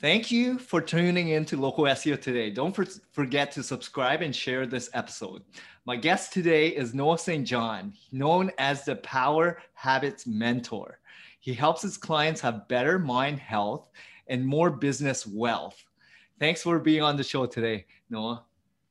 Thank you for tuning in to Local SEO today. Don't for- forget to subscribe and share this episode. My guest today is Noah St. John, known as the Power Habits Mentor. He helps his clients have better mind health and more business wealth. Thanks for being on the show today, Noah.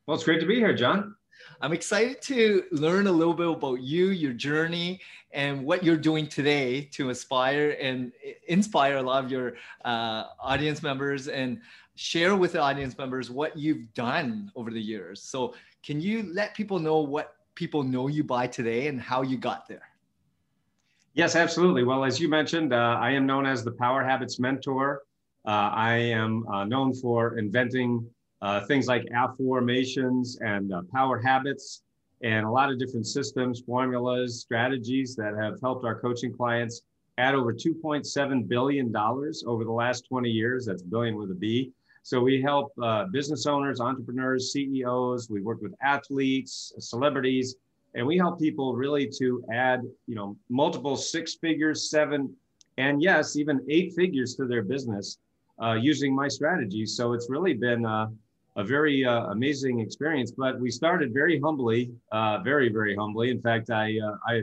Well, it's great to be here, John. I'm excited to learn a little bit about you, your journey, and what you're doing today to inspire and inspire a lot of your uh, audience members and share with the audience members what you've done over the years. So, can you let people know what people know you by today and how you got there? Yes, absolutely. Well, as you mentioned, uh, I am known as the Power Habits Mentor. Uh, I am uh, known for inventing uh, things like afformations and uh, power habits and a lot of different systems, formulas, strategies that have helped our coaching clients add over $2.7 billion over the last 20 years. That's billion with a B. So we help uh, business owners, entrepreneurs, CEOs. We work with athletes, celebrities, and we help people really to add, you know, multiple six figures, seven, and yes, even eight figures to their business uh, using my strategies. So it's really been uh, a very uh, amazing experience. But we started very humbly, uh, very very humbly. In fact, I uh, I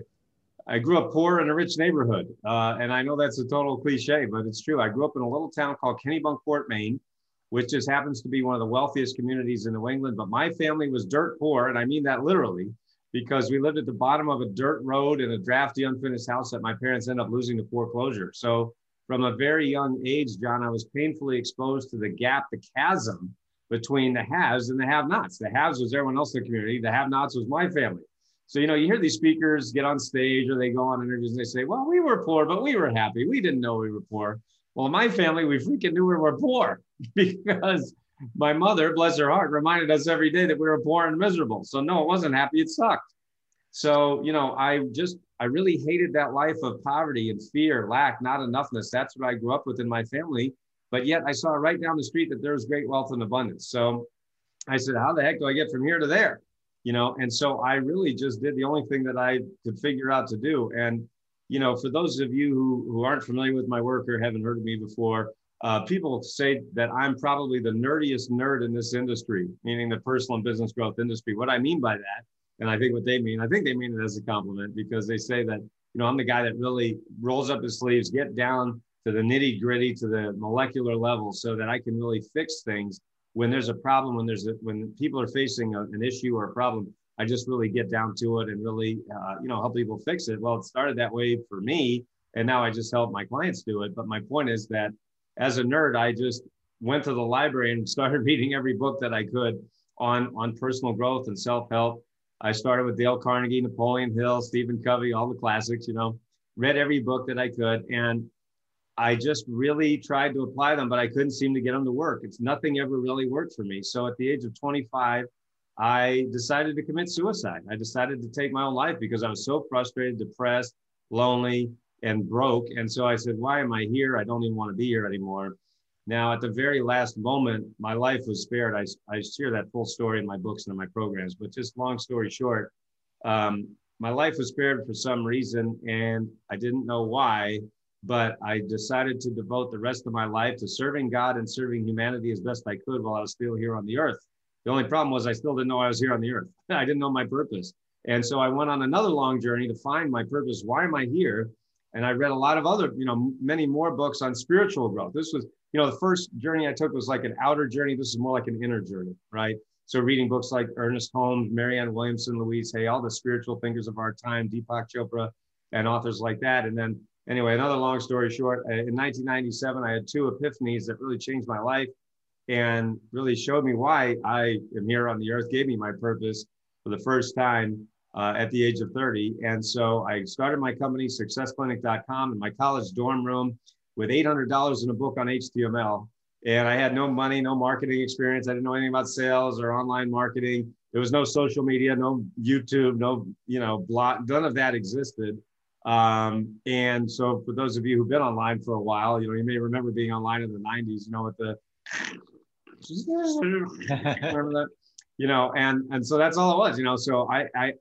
I grew up poor in a rich neighborhood, uh, and I know that's a total cliche, but it's true. I grew up in a little town called Kennebunkport, Maine, which just happens to be one of the wealthiest communities in New England. But my family was dirt poor, and I mean that literally. Because we lived at the bottom of a dirt road in a drafty, unfinished house that my parents ended up losing to foreclosure. So, from a very young age, John, I was painfully exposed to the gap, the chasm between the haves and the have-nots. The haves was everyone else in the community. The have-nots was my family. So you know, you hear these speakers get on stage or they go on interviews and they say, "Well, we were poor, but we were happy. We didn't know we were poor." Well, my family, we freaking knew we were poor because my mother, bless her heart, reminded us every day that we were poor and miserable. So no, it wasn't happy. It sucked. So you know, I just I really hated that life of poverty and fear, lack, not enoughness. That's what I grew up with in my family. But yet I saw right down the street that there was great wealth and abundance. So I said, how the heck do I get from here to there? You know, and so I really just did the only thing that I could figure out to do. And, you know, for those of you who, who aren't familiar with my work or haven't heard of me before, uh, people say that I'm probably the nerdiest nerd in this industry, meaning the personal and business growth industry. What I mean by that, and I think what they mean, I think they mean it as a compliment because they say that, you know, I'm the guy that really rolls up his sleeves, get down to the nitty gritty, to the molecular level, so that I can really fix things when there's a problem, when there's a, when people are facing a, an issue or a problem. I just really get down to it and really, uh, you know, help people fix it. Well, it started that way for me, and now I just help my clients do it. But my point is that as a nerd, I just went to the library and started reading every book that I could on on personal growth and self help. I started with Dale Carnegie, Napoleon Hill, Stephen Covey, all the classics. You know, read every book that I could, and I just really tried to apply them, but I couldn't seem to get them to work. It's nothing ever really worked for me. So at the age of 25, I decided to commit suicide. I decided to take my own life because I was so frustrated, depressed, lonely, and broke. And so I said, Why am I here? I don't even want to be here anymore. Now, at the very last moment, my life was spared. I, I share that full story in my books and in my programs, but just long story short, um, my life was spared for some reason, and I didn't know why but I decided to devote the rest of my life to serving God and serving humanity as best I could while I was still here on the earth. The only problem was I still didn't know I was here on the earth. I didn't know my purpose. And so I went on another long journey to find my purpose. Why am I here? And I read a lot of other, you know, many more books on spiritual growth. This was, you know, the first journey I took was like an outer journey. This is more like an inner journey, right? So reading books like Ernest Holmes, Marianne Williamson, Louise Hay, all the spiritual thinkers of our time, Deepak Chopra, and authors like that. And then anyway, another long story short, in 1997, I had two epiphanies that really changed my life and really showed me why I am here on the earth, gave me my purpose for the first time uh, at the age of 30. And so I started my company, successclinic.com, in my college dorm room with $800 in a book on HTML. and I had no money, no marketing experience. I didn't know anything about sales or online marketing. There was no social media, no YouTube, no you know blog. None of that existed. Um, and so, for those of you who've been online for a while, you know you may remember being online in the '90s. You know, with the remember that you know and and so that's all it was you know so i i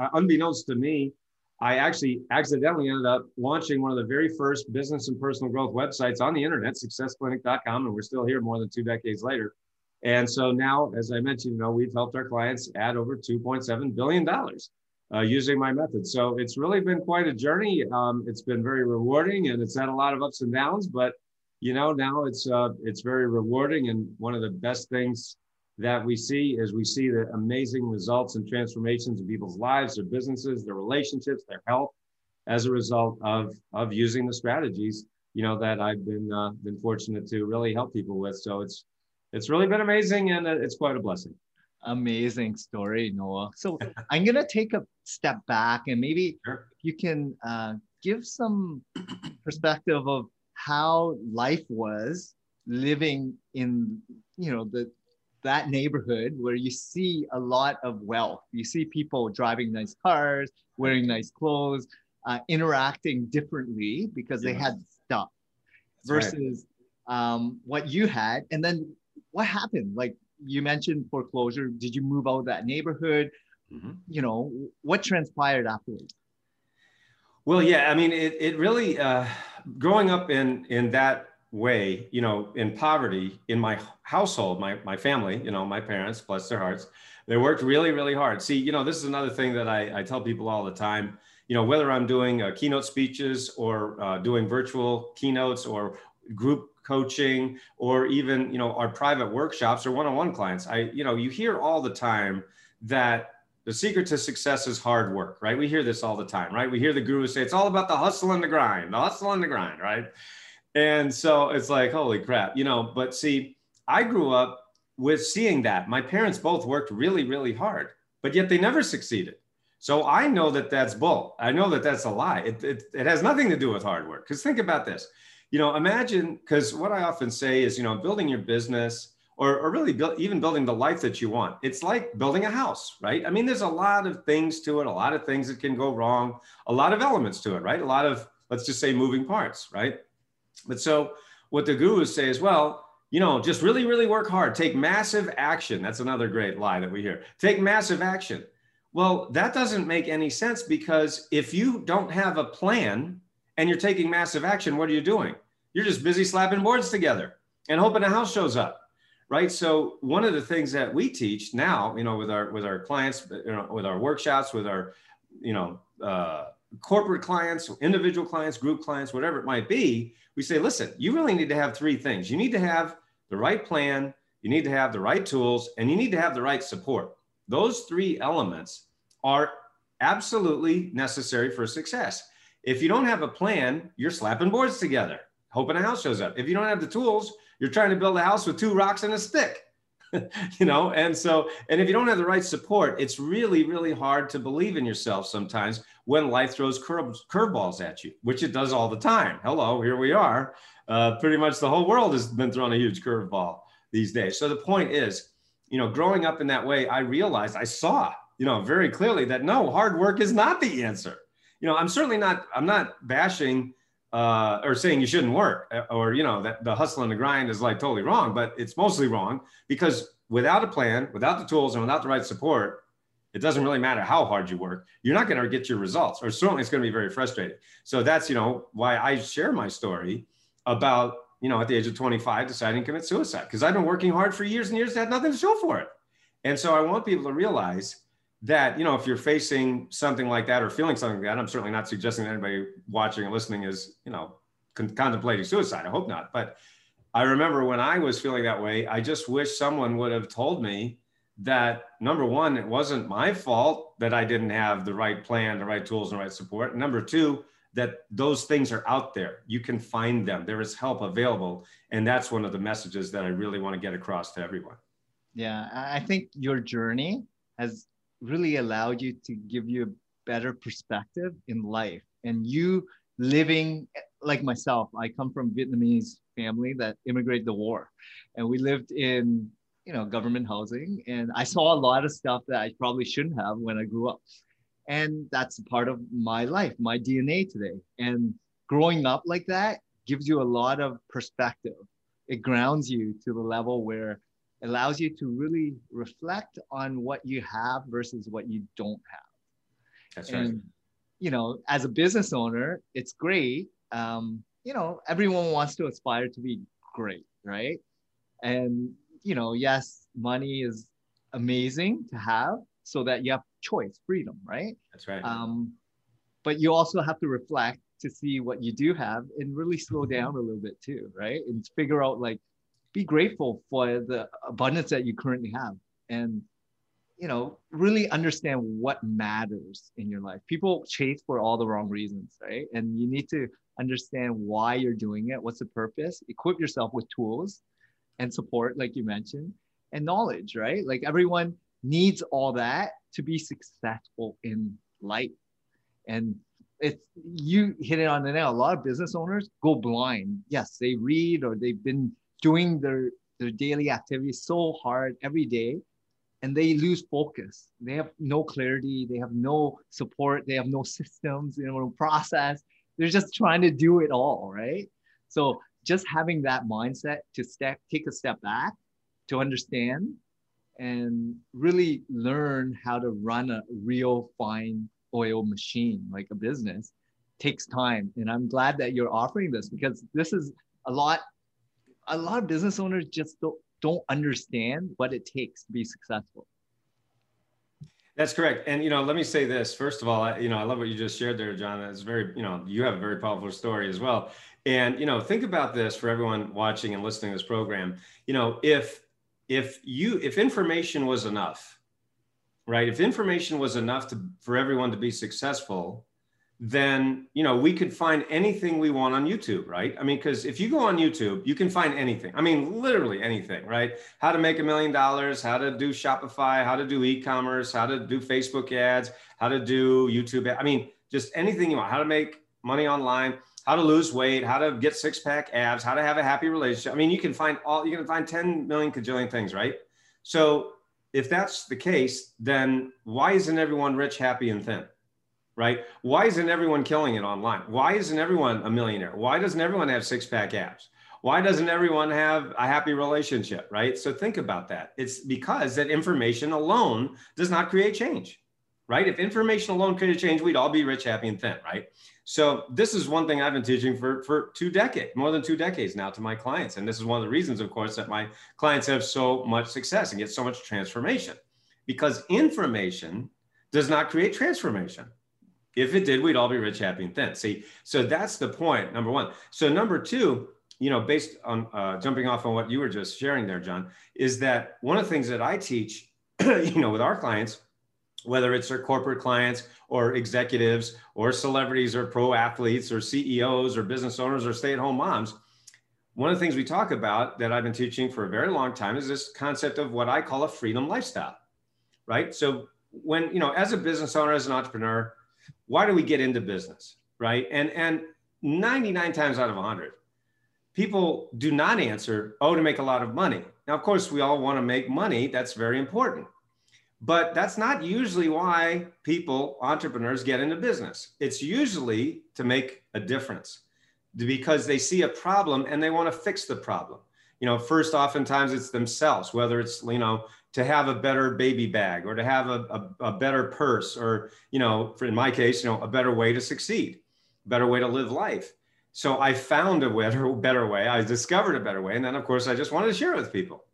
uh, unbeknownst to me i actually accidentally ended up launching one of the very first business and personal growth websites on the internet successclinic.com and we're still here more than two decades later and so now as i mentioned you know we've helped our clients add over 2.7 billion dollars uh, using my method. So it's really been quite a journey. Um, it's been very rewarding and it's had a lot of ups and downs but you know now it's uh, it's very rewarding. And one of the best things that we see is we see the amazing results and transformations in people's lives their businesses their relationships their health as a result of of using the strategies you know that i've been uh, been fortunate to really help people with. So it's it's really been amazing and it's quite a blessing amazing story noah. So i'm going to take a step back and maybe sure. you can uh, give some perspective of how life was living in you know the that neighborhood where you see a lot of wealth. You see people driving nice cars wearing nice clothes uh, interacting differently because they had stuff versus right. um, what you had. And then what happened? Like you mentioned foreclosure did you move out of that neighborhood mm-hmm. you know what transpired afterwards well yeah i mean it, it really uh, growing up in in that way, you know, in poverty in my household, my my family, you know, my parents, bless their hearts, they worked really, really hard. See, you know, this is another thing that I, I tell people all the time. You know, whether I'm doing uh, keynote speeches or uh, doing virtual keynotes or group coaching or even you know our private workshops or one-on-one clients, I you know you hear all the time that the secret to success is hard work, right? We hear this all the time, right? We hear the gurus say it's all about the hustle and the grind, the hustle and the grind, right? And so it's like, holy crap, you know, but see, I grew up with seeing that. My parents both worked really, really hard, but yet they never succeeded. So I know that that's bull. I know that that's a lie. It, it, it has nothing to do with hard work. Because think about this. You know, imagine, because what I often say is, you know, building your business, or, or really even building the life that you want. It's like building a house, right? I mean, there's a lot of things to it, a lot of things that can go wrong, a lot of elements to it, right? A lot of, let's just say, moving parts, right? But so what the gurus say is, well, you know, just really, really work hard, take massive action. That's another great lie that we hear. Take massive action. Well, that doesn't make any sense because if you don't have a plan and you're taking massive action, what are you doing? You're just busy slapping boards together and hoping a house shows up right? So one of the things that we teach now you know with our with our clients you know with our workshops with our you know uh, corporate clients individual clients group clients whatever it might be we say listen you really need to have three things. You need to have the right plan you need to have the right tools and you need to have the right support. Those three elements are absolutely necessary for success if you don't have a plan you're slapping boards together hoping a house shows up if you don't have the tools you're trying to build a house with two rocks and a stick. you know, and so, and if you don't have the right support, it's really, really hard to believe in yourself sometimes when life throws curve, curveballs at you, which it does all the time. Hello, here we are. Uh, pretty much the whole world has been thrown a huge curveball these days. So the point is, you know, growing up in that way, I realized, I saw, you know, very clearly that no, hard work is not the answer. You know, I'm certainly not, I'm not bashing uh, or saying you shouldn't work uh, or you know that the hustle and the grind is like totally wrong but it's mostly wrong because without a plan without the tools and without the right support it doesn't really matter how hard you work. You're not going to get your results or certainly it's going to be very frustrating. So that's you know why i share my story about you know at the age of 25 deciding to commit suicide because i've been working hard for years and years and had nothing to show for it. And so i want people to realize that you know if you're facing something like that or feeling something like that i'm certainly not suggesting that anybody watching and listening is you know con- contemplating suicide. I hope not. But i remember when i was feeling that way i just wish someone would have told me that number one it wasn't my fault that i didn't have the right plan the right tools and the right support. Number two that those things are out there. You can find them. There is help available. And that's one of the messages that i really want to get across to everyone. Yeah i think your journey has really allowed you to give you a better perspective in life. And you living like myself, I come from Vietnamese family that immigrated the war, and we lived in you know government housing, and I saw a lot of stuff that I probably shouldn't have when I grew up, and that's part of my life, my DNA today. And growing up like that gives you a lot of perspective. It grounds you to the level where allows you to really reflect on what you have versus what you don't have. That's right. You know, as a business owner, it's great. Um, you know, everyone wants to aspire to be great, right? And, you know, yes, money is amazing to have so that you have choice, freedom, right? That's right. Um, but you also have to reflect to see what you do have and really slow down a little bit too, right? And figure out like, be grateful for the abundance that you currently have. And you know, really understand what matters in your life. People chase for all the wrong reasons, right? And you need to understand why you're doing it, what's the purpose, equip yourself with tools and support, like you mentioned, and knowledge, right? Like everyone needs all that to be successful in life. And it's you hit it on the nail. A lot of business owners go blind. Yes, they read or they've been doing their their daily activities so hard every day and they lose focus. They have no clarity. They have no support. They have no systems, you know, no process. They're just trying to do it all, right? So just having that mindset to step, take a step back, to understand, and really learn how to run a real fine oil machine like a business takes time. And I'm glad that you're offering this because this is a lot. A lot of business owners just don't don't understand what it takes to be successful. That's correct. And you know, let me say this. First of all, I, you know, I love what you just shared there, John. It's very, you know, you have a very powerful story as well. And you know, think about this for everyone watching and listening to this program. You know, if if you if information was enough, right? If information was enough to for everyone to be successful, then you know we could find anything we want on youtube right? I mean because if you go on youtube you can find anything. I mean literally anything right? How to make a million dollars how to do shopify how to do e-commerce how to do facebook ads how to do youtube i mean just anything you want. How to make money online how to lose weight how to get six-pack abs how to have a happy relationship. I mean you can find all you can find 10 million cajillion things right? So if that's the case then why isn't everyone rich happy and thin right? Why isn't everyone killing it online? Why isn't everyone a millionaire? Why doesn't everyone have six pack abs? Why doesn't everyone have a happy relationship, right? So think about that. It's because that information alone does not create change, right? If information alone created change, we'd all be rich, happy, and thin, right? So this is one thing I've been teaching for, for two decades, more than two decades now to my clients. And this is one of the reasons, of course, that my clients have so much success and get so much transformation because information does not create transformation if it did, we'd all be rich, happy, and thin. See, so that's the point, number one. So, number two, you know, based on uh, jumping off on what you were just sharing there, John, is that one of the things that I teach, you know, with our clients, whether it's our corporate clients or executives or celebrities or pro athletes or CEOs or business owners or stay at home moms, one of the things we talk about that I've been teaching for a very long time is this concept of what I call a freedom lifestyle, right? So, when, you know, as a business owner, as an entrepreneur, why do we get into business, right? And and 99 times out of 100, people do not answer, oh, to make a lot of money. Now, of course, we all want to make money. That's very important. But that's not usually why people, entrepreneurs, get into business. It's usually to make a difference because they see a problem and they want to fix the problem. You know, first, oftentimes it's themselves, whether it's, you know, to have a better baby bag or to have a, a, a, better purse or you know for in my case you know a better way to succeed better way to live life. So i found a better, better way. I discovered a better way. And then of course i just wanted to share it with people.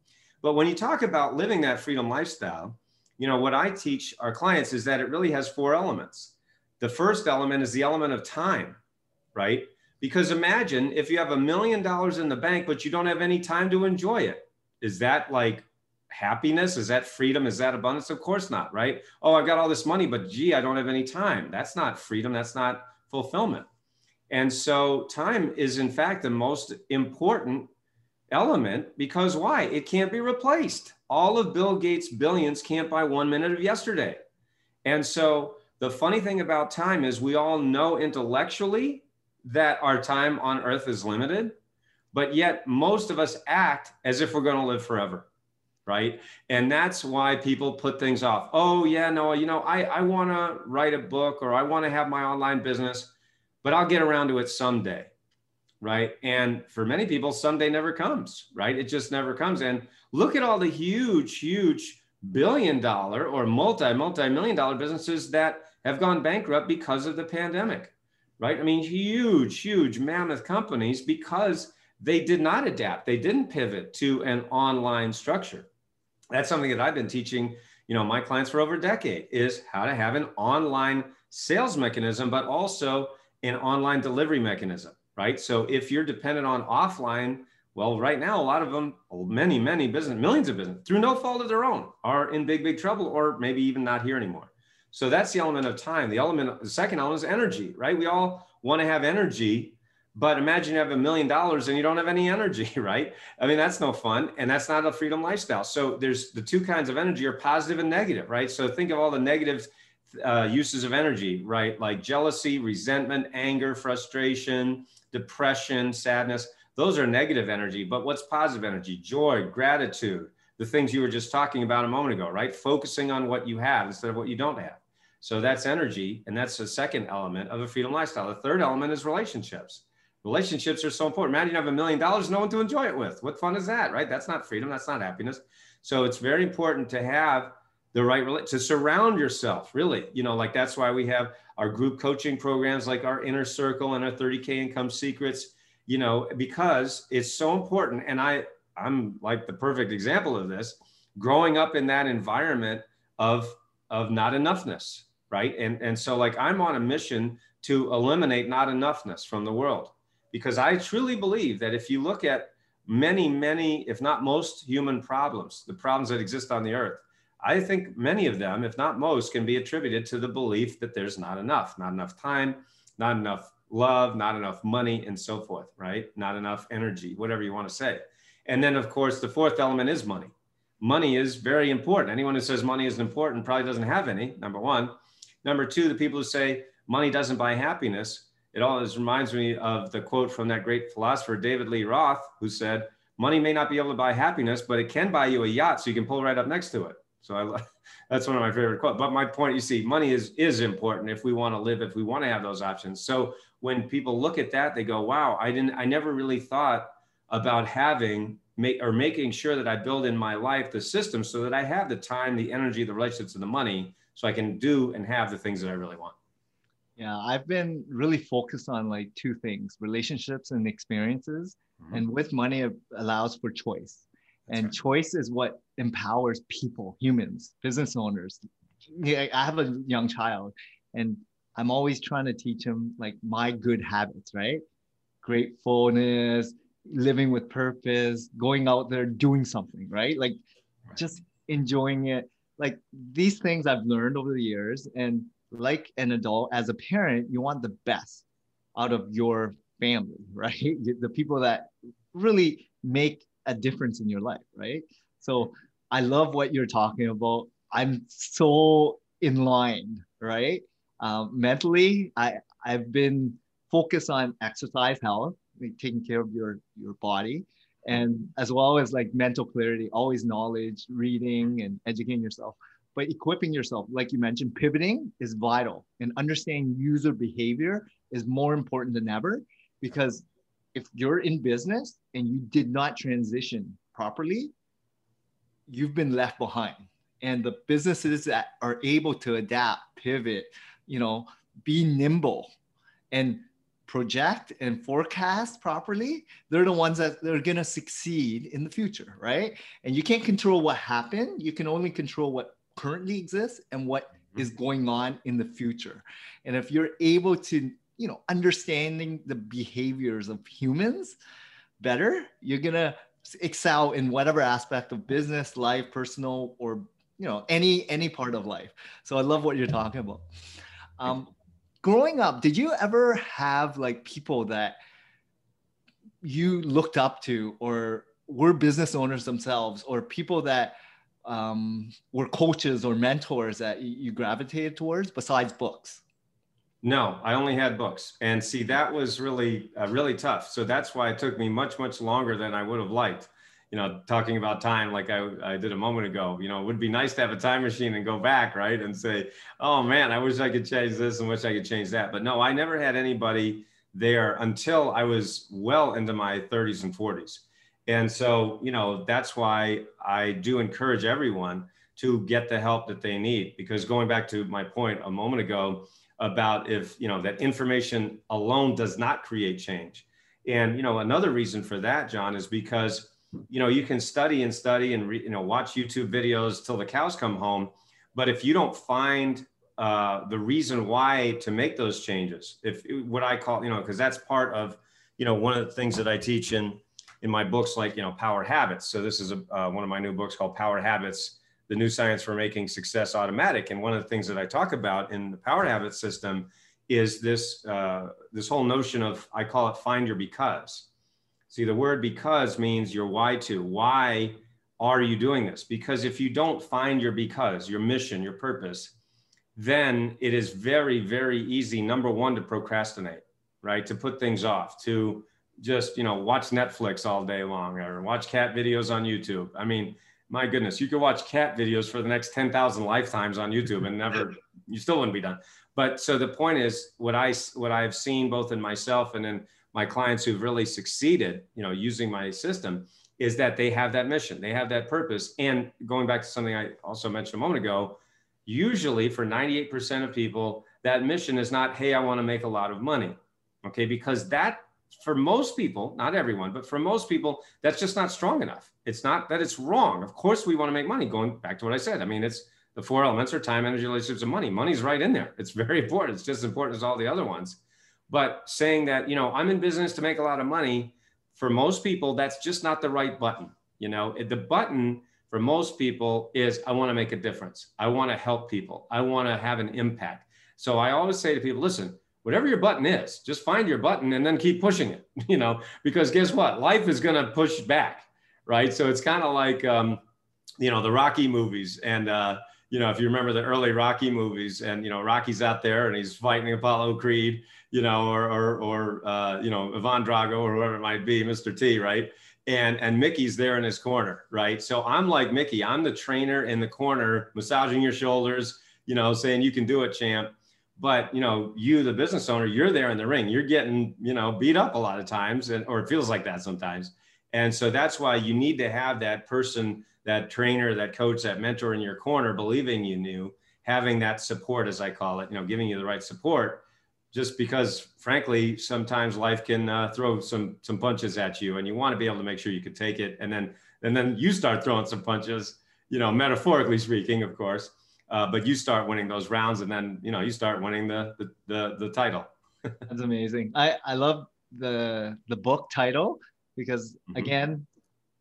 But when you talk about living that freedom lifestyle you know what i teach our clients is that it really has four elements. The first element is the element of time right? Because imagine if you have a million dollars in the bank but you don't have any time to enjoy it. Is that like happiness? Is that freedom? Is that abundance? Of course not, right? Oh, I've got all this money, but gee, I don't have any time. That's not freedom. That's not fulfillment. And so, time is, in fact, the most important element because why? It can't be replaced. All of Bill Gates' billions can't buy one minute of yesterday. And so, the funny thing about time is we all know intellectually that our time on earth is limited but yet most of us act as if we're going to live forever right? And that's why people put things off. Oh yeah no you know i, I want to write a book or i want to have my online business but i'll get around to it someday right? And for many people someday never comes right? It just never comes. And look at all the huge huge billion dollar or multi multi million dollar businesses that have gone bankrupt because of the pandemic right? I mean huge huge mammoth companies because they did not adapt. They didn't pivot to an online structure that's something that I've been teaching, you know, my clients for over a decade is how to have an online sales mechanism, but also an online delivery mechanism, right? So if you're dependent on offline, well, right now, a lot of them, oh, many, many business, millions of business, through no fault of their own, are in big, big trouble, or maybe even not here anymore. So that's the element of time. The element, the second element is energy, right? We all want to have energy but imagine you have a million dollars and you don't have any energy, right? I mean, that's no fun. And that's not a freedom lifestyle. So there's the two kinds of energy are positive and negative, right? So think of all the negative uh, uses of energy, right? Like jealousy, resentment, anger, frustration, depression, sadness. Those are negative energy. But what's positive energy? Joy, gratitude, the things you were just talking about a moment ago, right? Focusing on what you have instead of what you don't have. So that's energy. And that's the second element of a freedom lifestyle. The third element is relationships relationships are so important. Imagine you have a million dollars, no one to enjoy it with. What fun is that, right? That's not freedom. That's not happiness. So it's very important to have the right to surround yourself. Really, you know, like that's why we have our group coaching programs, like our inner circle and our 30k income secrets. You know, because it's so important. And I, I'm like the perfect example of this. Growing up in that environment of of not enoughness, right? And and so like I'm on a mission to eliminate not enoughness from the world because I truly believe that if you look at many, many, if not most human problems, the problems that exist on the earth, I think many of them, if not most, can be attributed to the belief that there's not enough, not enough time, not enough love, not enough money, and so forth, right? Not enough energy, whatever you want to say. And then, of course, the fourth element is money. Money is very important. Anyone who says money isn't important probably doesn't have any, number one. Number two, the people who say money doesn't buy happiness it always reminds me of the quote from that great philosopher, David Lee Roth, who said, Money may not be able to buy happiness, but it can buy you a yacht so you can pull right up next to it. So I, that's one of my favorite quotes. But my point, you see, money is, is important if we want to live, if we want to have those options. So when people look at that, they go, wow, I didn't, I never really thought about having make, or making sure that I build in my life the system so that I have the time, the energy, the relationships, and the money so I can do and have the things that I really want. Yeah, I've been really focused on like two things relationships and experiences. Mm-hmm. And with money, it allows for choice. That's and right. choice is what empowers people, humans, business owners. Yeah, I have a young child, and I'm always trying to teach him like my good habits, right? Gratefulness, living with purpose, going out there, doing something, right? Like right. just enjoying it. Like these things I've learned over the years. And like an adult, as a parent, you want the best out of your family, right? The people that really make a difference in your life, right? So I love what you're talking about. I'm so in line, right? Um, mentally, I I've been focused on exercise health, like taking care of your your body, and as well as like mental clarity, always knowledge, reading, and educating yourself but equipping yourself, like you mentioned, pivoting is vital and understanding user behavior is more important than ever because if you're in business and you did not transition properly, you've been left behind. And the businesses that are able to adapt, pivot, you know, be nimble and project and forecast properly, they're the ones that they're going to succeed in the future, right? And you can't control what happened. You can only control what currently exists and what mm-hmm. is going on in the future. And if you're able to, you know, understanding the behaviors of humans better, you're gonna excel in whatever aspect of business, life, personal, or you know, any any part of life. So I love what you're talking about. Um, growing up, did you ever have like people that you looked up to or were business owners themselves or people that um, were coaches or mentors that you, gravitated towards besides books? No, I only had books. And see, that was really, uh, really tough. So that's why it took me much, much longer than I would have liked. You know, talking about time like I, I did a moment ago, you know, it would be nice to have a time machine and go back, right? And say, oh man, I wish I could change this and wish I could change that. But no, I never had anybody there until I was well into my 30s and 40s. And so, you know, that's why I do encourage everyone to get the help that they need. Because going back to my point a moment ago about if, you know, that information alone does not create change. And, you know, another reason for that, John, is because, you know, you can study and study and, re, you know, watch YouTube videos till the cows come home. But if you don't find uh, the reason why to make those changes, if what I call, you know, because that's part of, you know, one of the things that I teach in, in my books, like, you know, Power Habits. So this is a, uh, one of my new books called Power Habits the new science for making success automatic. And one of the things that I talk about in the power habit system is this uh, this whole notion of I call it find your because. See, the word because means your why to. Why are you doing this? Because if you don't find your because, your mission, your purpose, then it is very, very easy. Number one, to procrastinate, right? To put things off, to just you know watch Netflix all day long or watch cat videos on YouTube. I mean, my goodness, you could watch cat videos for the next 10,000 lifetimes on YouTube and never, you still wouldn't be done. But so the point is what I, what I've seen both in myself and in my clients who've really succeeded, you know, using my system is that they have that mission, they have that purpose. And going back to something I also mentioned a moment ago, usually for 98% of people, that mission is not, hey, I want to make a lot of money. Okay. Because that for most people, not everyone, but for most people, that's just not strong enough. It's not that it's wrong. Of course, we want to make money. Going back to what I said, I mean, it's the four elements are time, energy, relationships, and money. Money's right in there. It's very important. It's just as important as all the other ones. But saying that, you know, I'm in business to make a lot of money, for most people, that's just not the right button. You know, the button for most people is I want to make a difference. I want to help people. I want to have an impact. So I always say to people, listen, whatever your button is, just find your button and then keep pushing it, you know, because guess what? Life is going to push back, right? So it's kind of like, um, you know, the Rocky movies. And, uh, you know, if you remember the early Rocky movies and, you know, Rocky's out there and he's fighting Apollo Creed, you know, or, or, or uh, you know, Ivan Drago or whoever it might be, Mr. T, right? And, and Mickey's there in his corner, right? So I'm like Mickey, I'm the trainer in the corner, massaging your shoulders, you know, saying you can do it, champ but you know you the business owner you're there in the ring. You're getting you know beat up a lot of times and or it feels like that sometimes. And so that's why you need to have that person that trainer that coach that mentor in your corner believing you knew having that support as i call it you know giving you the right support just because frankly sometimes life can uh, throw some some punches at you and you want to be able to make sure you can take it. And then and then you start throwing some punches you know metaphorically speaking of course uh, but you start winning those rounds, and then you know you start winning the the the, the title. That's amazing. I I love the the book title because mm-hmm. again,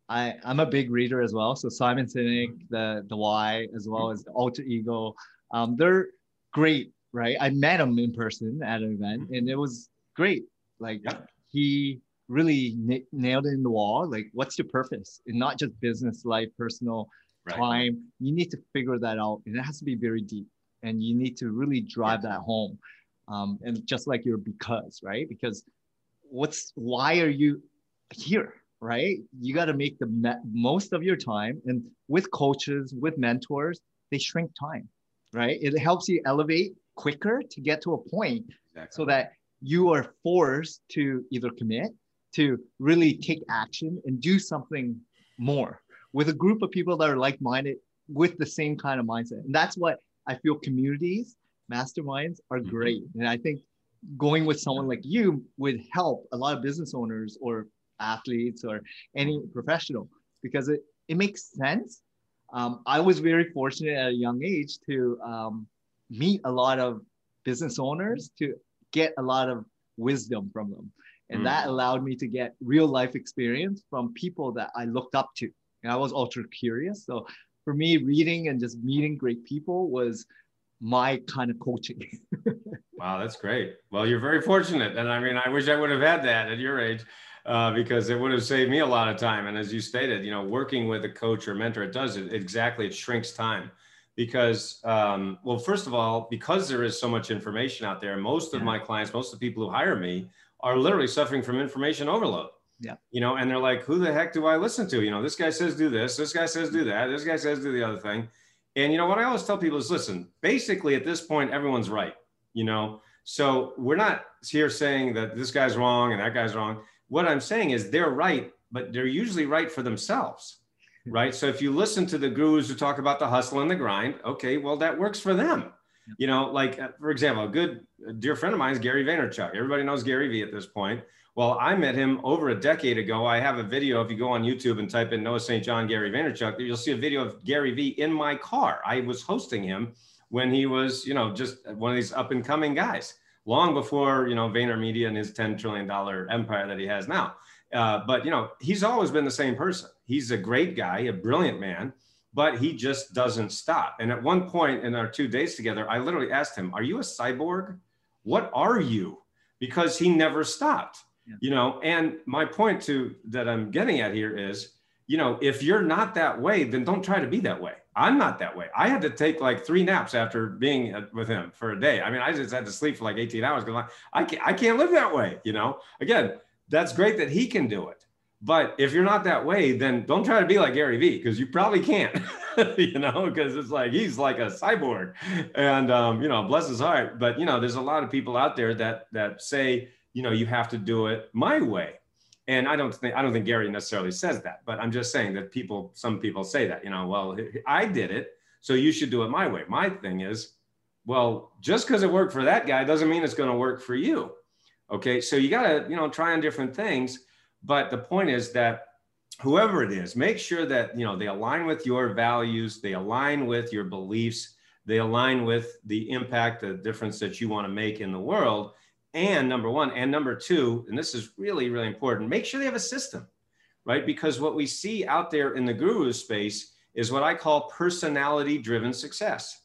I I'm a big reader as well. So Simon Sinek, the the Why, as well as the Alter Ego, um, they're great, right? I met him in person at an event, mm-hmm. and it was great. Like he really n- nailed it in the wall. Like, what's your purpose? And not just business life, personal right. time. You need to figure that out, and it has to be very deep, and you need to really drive that home. Um, and just like your because, right? Because what's why are you here, right? You got to make the me- most of your time, and with coaches, with mentors, they shrink time, right? It helps you elevate quicker to get to a point, exactly. so that you are forced to either commit to really take action and do something more with a group of people that are like-minded with the same kind of mindset. And that's what I feel communities, masterminds are mm-hmm. great. And I think going with someone like you would help a lot of business owners or athletes or any professional because it, it makes sense. Um, I was very fortunate at a young age to um, meet a lot of business owners to get a lot of wisdom from them. And mm. that allowed me to get real life experience from people that I looked up to. And I was ultra curious. So for me, reading and just meeting great people was my kind of coaching. wow, that's great. Well, you're very fortunate. And I mean, I wish I would have had that at your age. Uh, because it would have saved me a lot of time. And as you stated, you know, working with a coach or mentor, it does it exactly. It shrinks time because um, well first of all because there is so much information out there most of my clients most of the people who hire me are literally suffering from information overload yeah you know and they're like who the heck do i listen to you know this guy says do this this guy says do that this guy says do the other thing and you know what i always tell people is listen basically at this point everyone's right you know so we're not here saying that this guy's wrong and that guy's wrong what i'm saying is they're right but they're usually right for themselves right? So if you listen to the gurus who talk about the hustle and the grind, okay, well, that works for them. You know, like uh, for example, a good a dear friend of mine is Gary Vaynerchuk. Everybody knows Gary Vee at this point. Well, I met him over a decade ago. I have a video. If you go on YouTube and type in Noah St. John Gary Vaynerchuk, you'll see a video of Gary Vee in my car. I was hosting him when he was, you know, just one of these up and coming guys, long before, you know, VaynerMedia and his $10 trillion empire that he has now. Uh, but, you know, he's always been the same person. He's a great guy, a brilliant man, but he just doesn't stop. And at one point in our two days together, I literally asked him, Are you a cyborg? What are you? Because he never stopped. You know, and my point to that I'm getting at here is, you know, if you're not that way, then don't try to be that way. I'm not that way. I had to take like three naps after being with him for a day. I mean, I just had to sleep for like 18 hours because I can't, I can't live that way. You know, again, that's great that he can do it. But if you're not that way, then don't try to be like Gary Vee because you probably can't, you know, because it's like he's like a cyborg, and um, you know, bless his heart. But you know, there's a lot of people out there that that say, you know, you have to do it my way, and I don't think I don't think Gary necessarily says that, but I'm just saying that people, some people say that, you know, well, I did it, so you should do it my way. My thing is, well, just because it worked for that guy doesn't mean it's going to work for you. Okay, so you got to, you know, try on different things but the point is that whoever it is, make sure that you know they align with your values, they align with your beliefs, they align with the impact, the difference that you want to make in the world. And number one, and number two, and this is really, really important, make sure they have a system, right? Because what we see out there in the guru space is what I call personality driven success.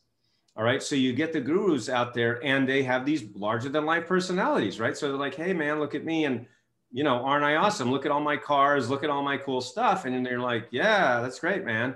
All right. So you get the gurus out there and they have these larger than life personalities, right? So they're like, hey, man, look at me. And you know, aren't I awesome? Look at all my cars, look at all my cool stuff. And then they're like, yeah, that's great, man.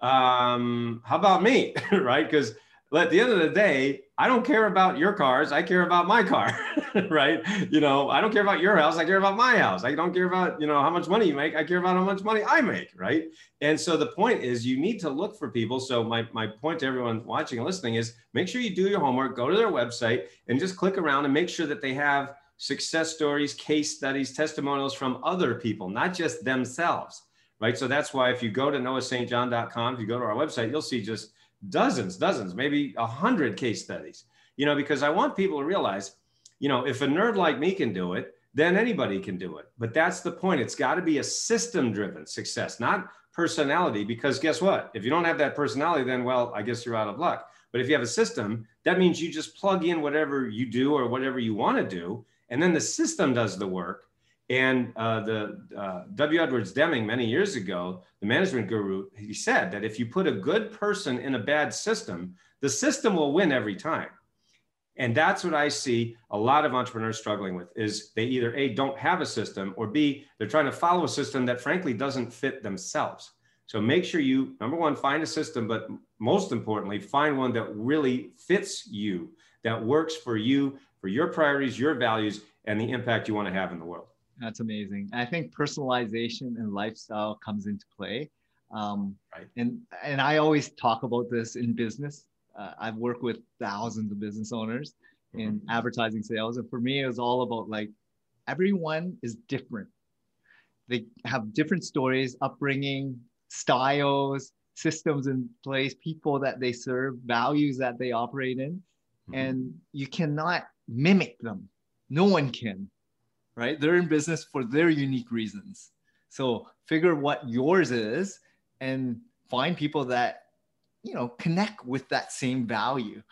Um, how about me? right? Because at the end of the day, I don't care about your cars. I care about my car, right? You know, I don't care about your house. I care about my house. I don't care about, you know, how much money you make. I care about how much money I make, right? And so the point is you need to look for people. So my, my point to everyone watching and listening is make sure you do your homework, go to their website and just click around and make sure that they have success stories, case studies, testimonials from other people, not just themselves, right? So that's why if you go to noahstjohn.com, if you go to our website, you'll see just dozens, dozens, maybe a hundred case studies, you know, because I want people to realize, you know, if a nerd like me can do it, then anybody can do it. But that's the point. It's got to be a system driven success, not personality, because guess what? If you don't have that personality, then, well, I guess you're out of luck. But if you have a system, that means you just plug in whatever you do or whatever you want to do and then the system does the work. And uh, the uh, W. Edwards Deming many years ago, the management guru, he said that if you put a good person in a bad system, the system will win every time. And that's what I see a lot of entrepreneurs struggling with is they either A, don't have a system, or B, they're trying to follow a system that frankly doesn't fit themselves. So make sure you, number one, find a system, but most importantly, find one that really fits you, that works for you, for your priorities, your values, and the impact you want to have in the world. That's amazing. I think personalization and lifestyle comes into play. Um, right. And and I always talk about this in business. Uh, I've worked with thousands of business owners in mm-hmm. advertising sales, and for me, it was all about like everyone is different. They have different stories, upbringing, styles, systems in place, people that they serve, values that they operate in, mm-hmm. and you cannot mimic them. No one can, right? They're in business for their unique reasons. So figure what yours is and find people that, you know, connect with that same value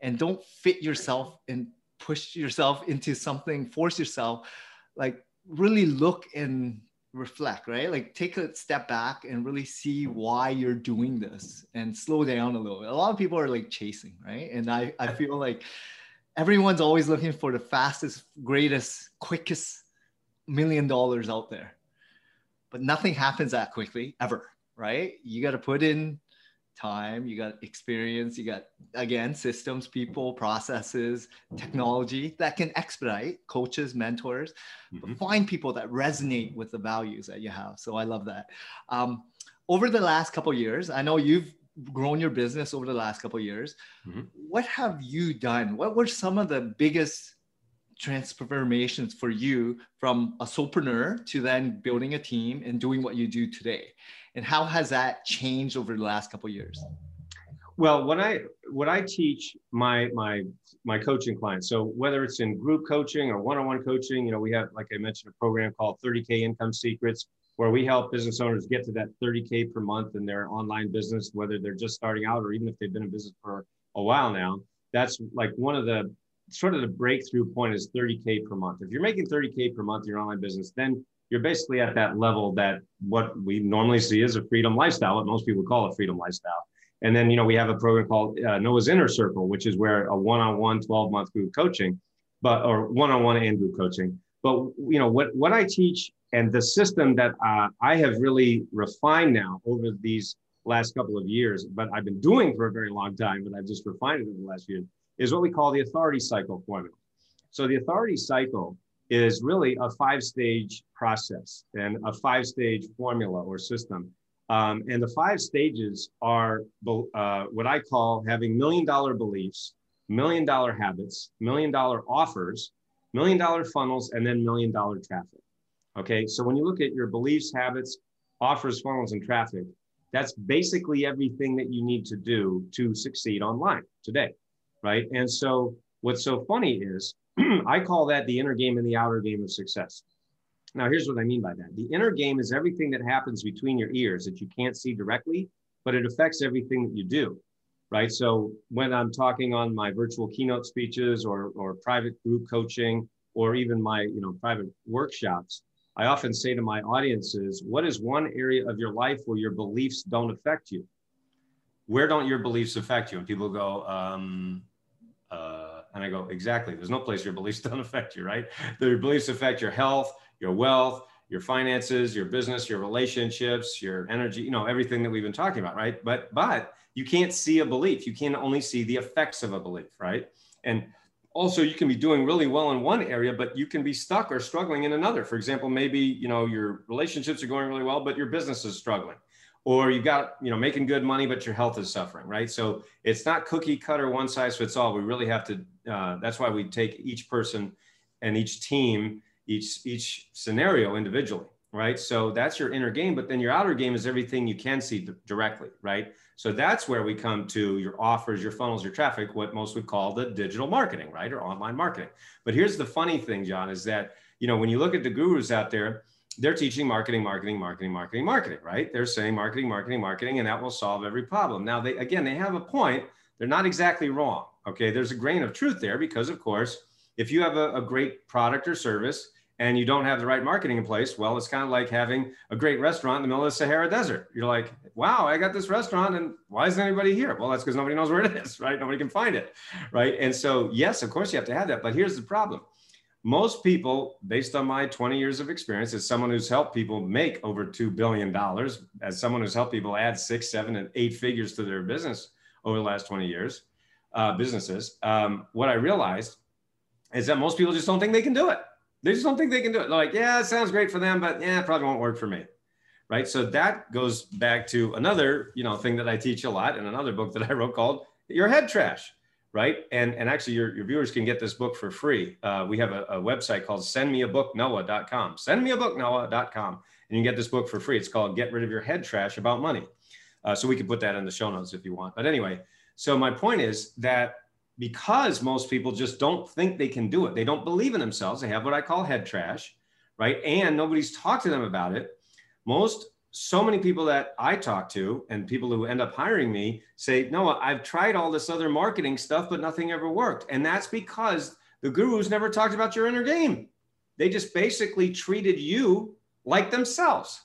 and don't fit yourself and push yourself into something, force yourself. Like really look and reflect, right? Like take a step back and really see why you're doing this and slow down a little. A lot of people are like chasing, right? And I, I feel like everyone's always looking for the fastest, greatest, quickest million dollars out there. But nothing happens that quickly ever, right? You got to put in time, you got experience, you got again systems, people, processes, technology that can expedite coaches, mentors, mm-hmm. find people that resonate with the values that you have. So I love that. Um, over the last couple years, I know you've grown your business over the last couple years. Mm-hmm. What have you done? What were some of the biggest transformations for you from a solopreneur to then building a team and doing what you do today? And how has that changed over the last couple years? Well, what I what I teach my my my coaching clients. So whether it's in group coaching or one-on-one coaching, you know, we have like I mentioned a program called 30k Income Secrets where we help business owners get to that 30k per month in their online business, whether they're just starting out or even if they've been in business for a while now. That's like one of the sort of the breakthrough point is 30k per month. If you're making 30k per month in your online business, then you're basically at that level that what we normally see as a freedom lifestyle, what most people call a freedom lifestyle. And then, you know, we have a program called uh, Noah's Inner Circle, which is where a one-on-one 12-month group coaching, but or one-on-one and group coaching. But you know what what I teach and the system that uh, I have really refined now over these last couple of years, but I've been doing for a very long time, but I've just refined it over the last year, is what we call the authority cycle formula. So the authority cycle is really a five stage process and a five stage formula or system. Um, and the five stages are uh, what I call having million dollar beliefs, million dollar habits, million dollar offers, million dollar funnels, and then million dollar traffic. Okay, so when you look at your beliefs, habits, offers, funnels, and traffic, that's basically everything that you need to do to succeed online today, right? And so what's so funny is I call that the inner game and the outer game of success. Now, here's what I mean by that. The inner game is everything that happens between your ears that you can't see directly, but it affects everything that you do, right? So when I'm talking on my virtual keynote speeches or, or private group coaching, or even my you know private workshops, I often say to my audiences, what is one area of your life where your beliefs don't affect you? Where don't your beliefs affect you? And people go, um, uh, and I go, exactly. There's no place your beliefs don't affect you, right? Your beliefs affect your health, your wealth, your finances, your business, your relationships, your energy, you know, everything that we've been talking about, right? But but you can't see a belief. You can only see the effects of a belief, right? And also you can be doing really well in one area, but you can be stuck or struggling in another. For example, maybe you know your relationships are going really well, but your business is struggling or you've got you know making good money but your health is suffering right so it's not cookie cutter one size fits all we really have to uh, that's why we take each person and each team each each scenario individually right so that's your inner game but then your outer game is everything you can see d- directly right so that's where we come to your offers your funnels your traffic what most would call the digital marketing right or online marketing but here's the funny thing john is that you know when you look at the gurus out there they're teaching marketing, marketing, marketing, marketing, marketing, right? They're saying marketing, marketing, marketing, and that will solve every problem. Now, they again, they have a point. They're not exactly wrong. Okay, there's a grain of truth there because, of course, if you have a, a great product or service and you don't have the right marketing in place, well, it's kind of like having a great restaurant in the middle of the Sahara Desert. You're like, wow, I got this restaurant, and why isn't anybody here? Well, that's because nobody knows where it is, right? Nobody can find it, right? And so, yes, of course, you have to have that. But here's the problem most people, based on my 20 years of experience as someone who's helped people make over $2 billion, as someone who's helped people add six, seven, and eight figures to their business over the last 20 years, uh, businesses, um, what I realized is that most people just don't think they can do it. They just don't think they can do it. Like, yeah, it sounds great for them, but yeah, it probably won't work for me. Right. So that goes back to another, you know, thing that I teach a lot in another book that I wrote called Your Head Trash right? And, and actually, your, your viewers can get this book for free. Uh, we have a, a, website called sendmeabooknoah.com. Sendmeabooknoah.com. And you can get this book for free. It's called Get Rid of Your Head Trash About Money. Uh, so we can put that in the show notes if you want. But anyway, so my point is that because most people just don't think they can do it, they don't believe in themselves, they have what I call head trash, right? And nobody's talked to them about it. Most so many people that I talk to and people who end up hiring me say, Noah, I've tried all this other marketing stuff, but nothing ever worked. And that's because the gurus never talked about your inner game. They just basically treated you like themselves,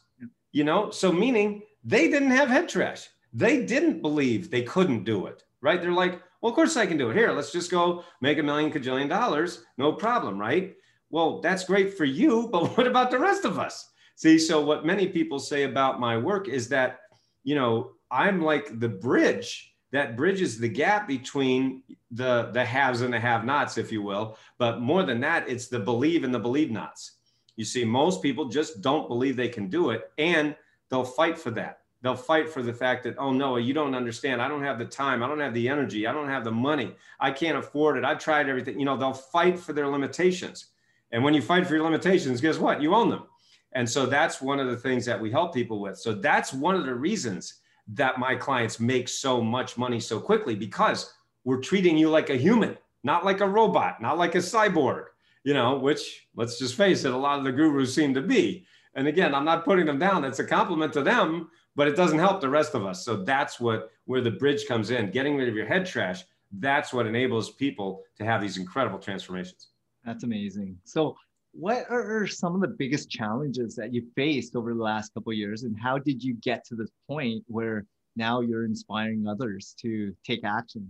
you know? So, meaning they didn't have head trash. They didn't believe they couldn't do it, right? They're like, well, of course I can do it. Here, let's just go make a million cajillion dollars. No problem, right? Well, that's great for you, but what about the rest of us? See, so what many people say about my work is that, you know, I'm like the bridge that bridges the gap between the the haves and the have-nots, if you will. But more than that, it's the believe and the believe nots. You see, most people just don't believe they can do it, and they'll fight for that. They'll fight for the fact that, oh, Noah, you don't understand. I don't have the time. I don't have the energy. I don't have the money. I can't afford it. I've tried everything. You know, they'll fight for their limitations. And when you fight for your limitations, guess what? You own them. And so that's one of the things that we help people with. So that's one of the reasons that my clients make so much money so quickly because we're treating you like a human, not like a robot, not like a cyborg, you know, which let's just face it, a lot of the gurus seem to be. And again, I'm not putting them down. It's a compliment to them, but it doesn't help the rest of us. So that's what where the bridge comes in, getting rid of your head trash. That's what enables people to have these incredible transformations. That's amazing. So what are some of the biggest challenges that you faced over the last couple years and how did you get to this point where now you're inspiring others to take action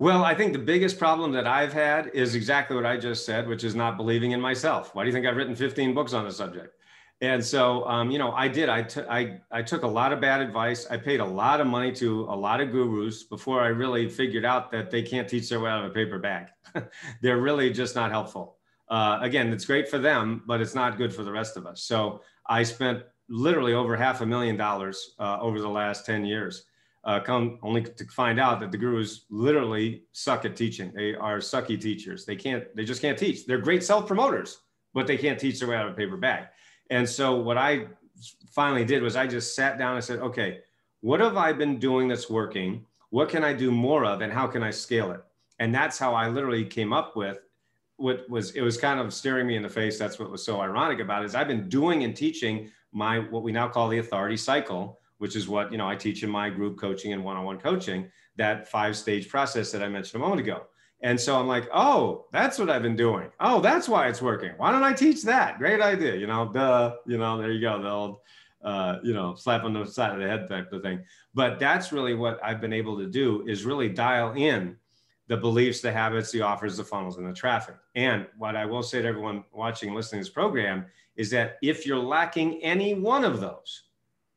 well i think the biggest problem that i've had is exactly what i just said which is not believing in myself why do you think i've written 15 books on the subject and so um, you know i did I, took a lot of bad advice i paid a lot of money to a lot of gurus before i really figured out that they can't teach their way out of a paper bag they're really just not helpful uh, again, it's great for them, but it's not good for the rest of us. So I spent literally over half a million dollars uh, over the last 10 years. Uh, come only to find out that the gurus literally suck at teaching. They are sucky teachers. They can't, they just can't teach. They're great self promoters, but they can't teach their way out of a paper bag. And so what I finally did was I just sat down and said, okay, what have I been doing that's working? What can I do more of? And how can I scale it? And that's how I literally came up with what was it was kind of staring me in the face. That's what was so ironic about it is I've been doing and teaching my what we now call the authority cycle, which is what you know I teach in my group coaching and one-on-one coaching, that five-stage process that I mentioned a moment ago. And so I'm like, oh, that's what I've been doing. Oh, that's why it's working. Why don't I teach that? Great idea. You know, duh, you know, there you go. The old, uh, you know, slap on the side of the head type of thing. But that's really what I've been able to do is really dial in the beliefs, the habits, the offers, the funnels, and the traffic. And what I will say to everyone watching and listening to this program is that if you're lacking any one of those,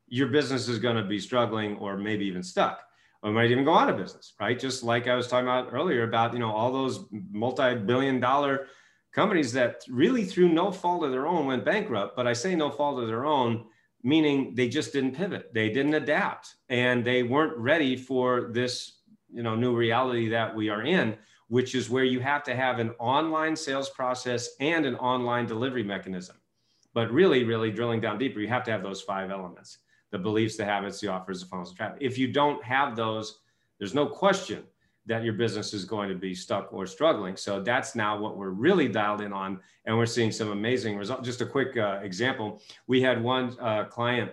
your business is going to be struggling or maybe even stuck or might even go out of business, right? Just like I was talking about earlier about, you know, all those multi-billion dollar companies that really through no fault of their own went bankrupt. But I say no fault of their own, meaning they just didn't pivot. They didn't adapt and they weren't ready for this you know new reality that we are in which is where you have to have an online sales process and an online delivery mechanism but really really drilling down deeper you have to have those five elements the beliefs the habits the offers the funnels the traffic if you don't have those there's no question that your business is going to be stuck or struggling so that's now what we're really dialed in on and we're seeing some amazing results just a quick uh, example we had one uh, client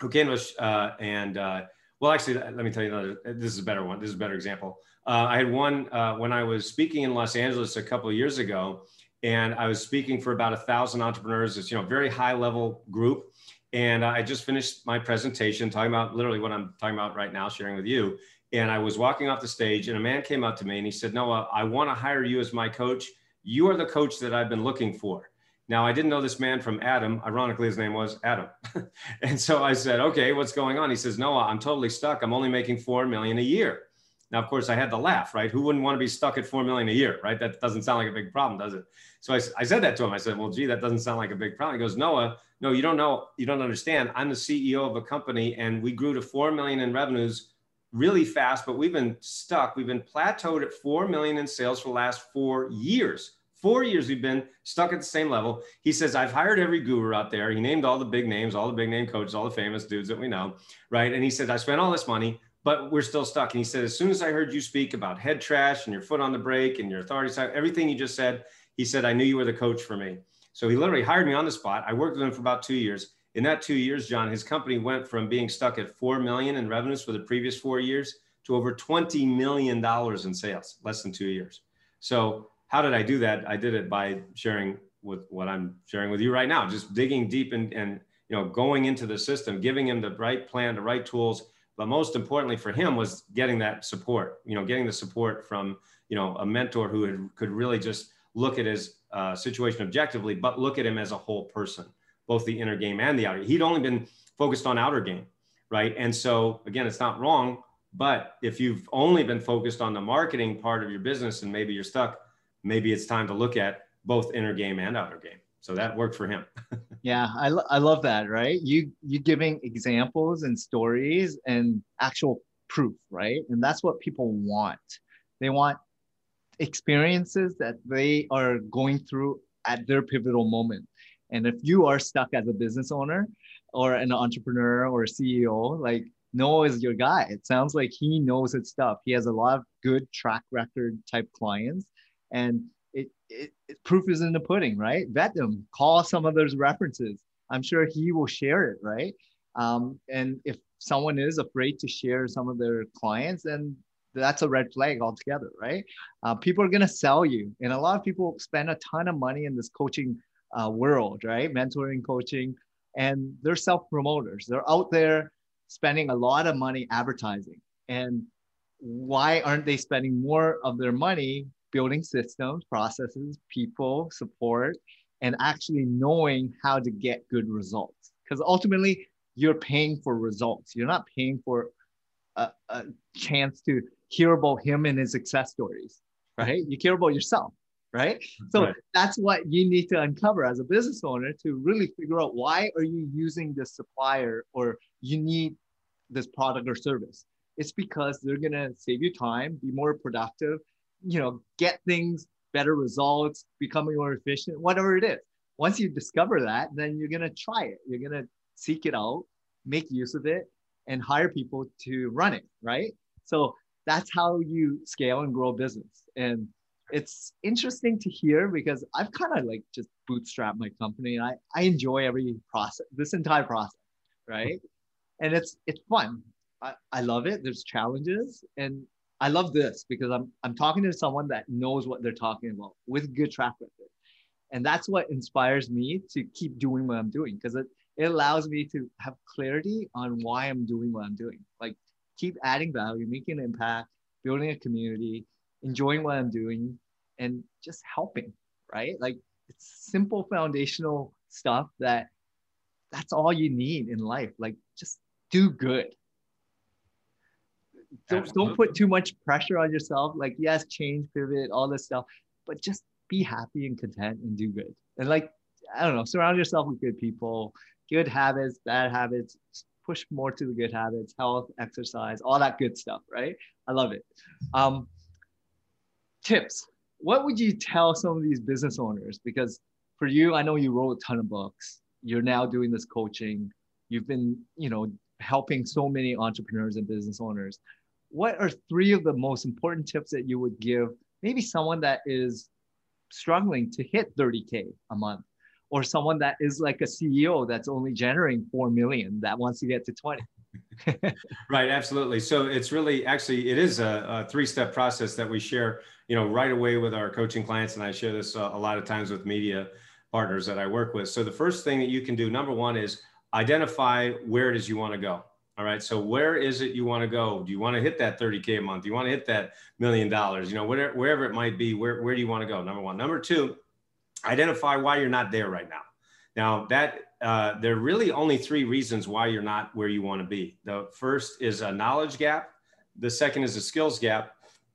who came to us uh, and uh, well, actually, let me tell you another. This is a better one. This is a better example. Uh, I had one uh, when I was speaking in Los Angeles a couple of years ago, and I was speaking for about a thousand entrepreneurs. It's you know very high level group, and I just finished my presentation talking about literally what I'm talking about right now, sharing with you. And I was walking off the stage, and a man came up to me and he said, "Noah, I want to hire you as my coach. You are the coach that I've been looking for." Now, I didn't know this man from Adam. Ironically, his name was Adam. and so I said, okay, what's going on? He says, Noah, I'm totally stuck. I'm only making 4 million a year. Now, of course, I had to laugh, right? Who wouldn't want to be stuck at 4 million a year, right? That doesn't sound like a big problem, does it? So I, I said that to him. I said, well, gee, that doesn't sound like a big problem. He goes, Noah, no, you don't know. You don't understand. I'm the CEO of a company and we grew to 4 million in revenues really fast, but we've been stuck. We've been plateaued at 4 million in sales for the last four years. Four years we've been stuck at the same level. He says, I've hired every guru out there. He named all the big names, all the big name coaches, all the famous dudes that we know, right? And he said, I spent all this money, but we're still stuck. And he said, as soon as I heard you speak about head trash and your foot on the brake and your authority side, everything you just said, he said, I knew you were the coach for me. So he literally hired me on the spot. I worked with him for about two years. In that two years, John, his company went from being stuck at 4 million in revenues for the previous four years to over $20 million in sales, less than two years. So how did I do that? I did it by sharing with what I'm sharing with you right now, just digging deep and, and you know going into the system, giving him the right plan, the right tools. But most importantly for him was getting that support. You know, getting the support from you know a mentor who had, could really just look at his uh, situation objectively, but look at him as a whole person, both the inner game and the outer. He'd only been focused on outer game right? And so again, it's not wrong, but if you've only been focused on the marketing part of your business and maybe you're stuck, maybe it's time to look at both inner game and outer game. So that worked for him. yeah, I, lo- I love that, right? You you giving examples and stories and actual proof, right? And that's what people want. They want experiences that they are going through at their pivotal moment. And if you are stuck as a business owner or an entrepreneur or CEO, like Noah is your guy. It sounds like he knows his stuff. He has a lot of good track record type clients. And it, it, proof is in the pudding, right? Vet them, call some of those references. I'm sure he will share it, right? Um, and if someone is afraid to share some of their clients, then that's a red flag altogether, right? Uh, people are going to sell you. And a lot of people spend a ton of money in this coaching uh, world, right? Mentoring, coaching, and they're self promoters. They're out there spending a lot of money advertising. And why aren't they spending more of their money building systems, processes, people, support, and actually knowing how to get good results? Because ultimately, you're paying for results. You're not paying for a, a chance to hear about him and his success stories, right? You care about yourself right so right. that's what you need to uncover as a business owner to really figure out why are you using this supplier or you need this product or service it's because they're going to save you time be more productive you know get things better results becoming more efficient whatever it is once you discover that then you're going to try it you're going to seek it out make use of it and hire people to run it right so that's how you scale and grow business and it's interesting to hear because I've kind of like just bootstrapped my company and I, I enjoy every process, this entire process, right? And it's it's fun. I, I love it. There's challenges and I love this because I'm I'm talking to someone that knows what they're talking about with good track record. And that's what inspires me to keep doing what I'm doing because it, it allows me to have clarity on why I'm doing what I'm doing. Like keep adding value, making an impact, building a community, enjoying what I'm doing, and just helping, right? Like it's simple foundational stuff that that's all you need in life. Like just do good. Don't, don't put too much pressure on yourself. Like, yes, change, pivot, all this stuff, but just be happy and content and do good. And like, I don't know, surround yourself with good people, good habits, bad habits, push more to the good habits, health, exercise, all that good stuff, right? I love it. Um, tips what would you tell some of these business owners? Because for you, I know you wrote a ton of books. You're now doing this coaching. You've been, you know, helping so many entrepreneurs and business owners. What are three of the most important tips that you would give maybe someone that is struggling to hit 30K a month? Or someone that is like a CEO that's only generating 4 million that wants to get to 20. right, absolutely. So it's really actually it is a, a three-step process that we share you know, right away with our coaching clients, and I share this uh, a lot of times with media partners that I work with. So the first thing that you can do, number one, is identify where it is you want to go. All right. So where is it you want to go? Do you want to hit that 30K a month? Do you want to hit that million dollars? You know, whatever, wherever it might be, where, where do you want to go? Number one. Number two, identify why you're not there right now. Now that uh, there are really only three reasons why you're not where you want to be. The first is a knowledge gap. The second is a skills gap.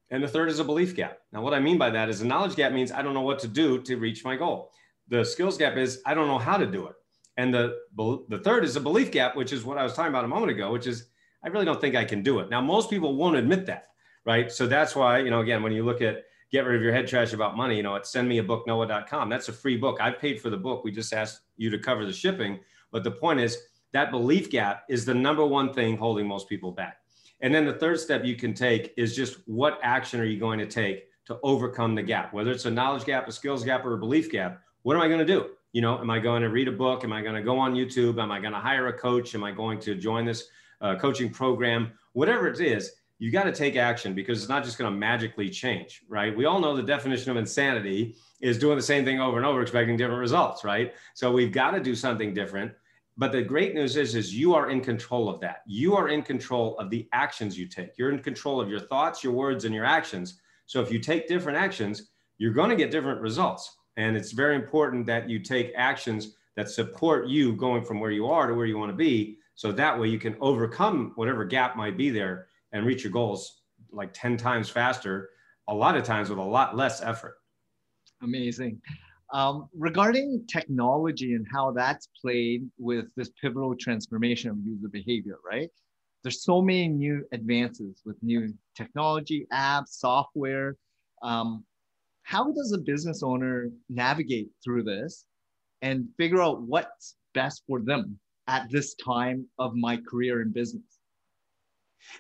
And the third is a belief gap. Now, what I mean by that is a knowledge gap means I don't know what to do to reach my goal. The skills gap is I don't know how to do it. And the, the third is a belief gap, which is what I was talking about a moment ago, which is I really don't think I can do it. Now, most people won't admit that, right? So that's why, you know, again, when you look at get rid of your head trash about money, you know, at sendmeabooknoah.com, that's a free book. I paid for the book. We just asked you to cover the shipping. But the point is that belief gap is the number one thing holding most people back. And then the third step you can take is just what action are you going to take to overcome the gap, whether it's a knowledge gap, a skills gap, or a belief gap. What am I going to do? You know, am I going to read a book? Am I going to go on YouTube? Am I going to hire a coach? Am I going to join this uh, coaching program? Whatever it is, you got to take action because it's not just going to magically change, right? We all know the definition of insanity is doing the same thing over and over, expecting different results, right? So we've got to do something different. But the great news is, is you are in control of that. You are in control of the actions you take. You're in control of your thoughts, your words, and your actions. So if you take different actions, you're going to get different results. And it's very important that you take actions that support you going from where you are to where you want to be So that way you can overcome whatever gap might be there and reach your goals like 10 times faster, a lot of times with a lot less effort. Amazing. Um, regarding technology and how that's played with this pivotal transformation of user behavior, right? There's so many new advances with new technology, apps, software. Um, how does a business owner navigate through this and figure out what's best for them at this time of my career in business?